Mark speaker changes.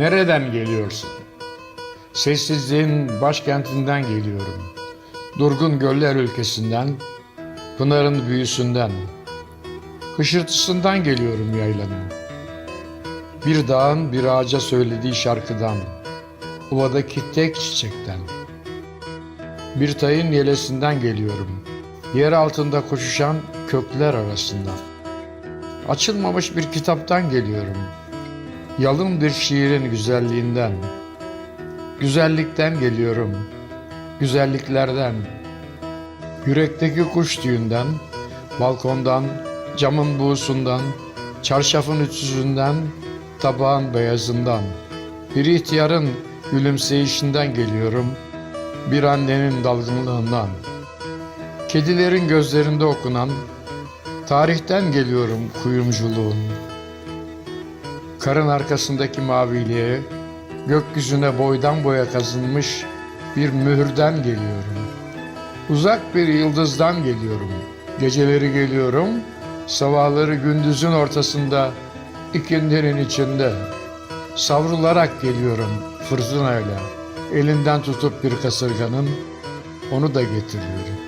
Speaker 1: Nereden geliyorsun? Sessizliğin başkentinden geliyorum. Durgun göller ülkesinden, Pınar'ın büyüsünden, hışırtısından geliyorum yaylanın. Bir dağın bir ağaca söylediği şarkıdan, ovadaki tek çiçekten. Bir tayın yelesinden geliyorum. Yer altında koşuşan kökler arasında. Açılmamış bir kitaptan geliyorum. Yalın bir şiirin güzelliğinden. Güzellikten geliyorum. Güzelliklerden. Yürekteki kuş tüyünden, balkondan, camın buğusundan, çarşafın ütüsünden, tabağın beyazından. Bir ihtiyarın gülümseyişinden geliyorum. Bir annenin dalgınlığından. Kedilerin gözlerinde okunan, tarihten geliyorum kuyumculuğun. Karın arkasındaki maviliğe, gökyüzüne boydan boya kazınmış bir mühürden geliyorum. Uzak bir yıldızdan geliyorum. Geceleri geliyorum, sabahları gündüzün ortasında, ikindinin içinde. Savrularak geliyorum fırtınayla. Elinden tutup bir kasırganın, onu da getiriyorum.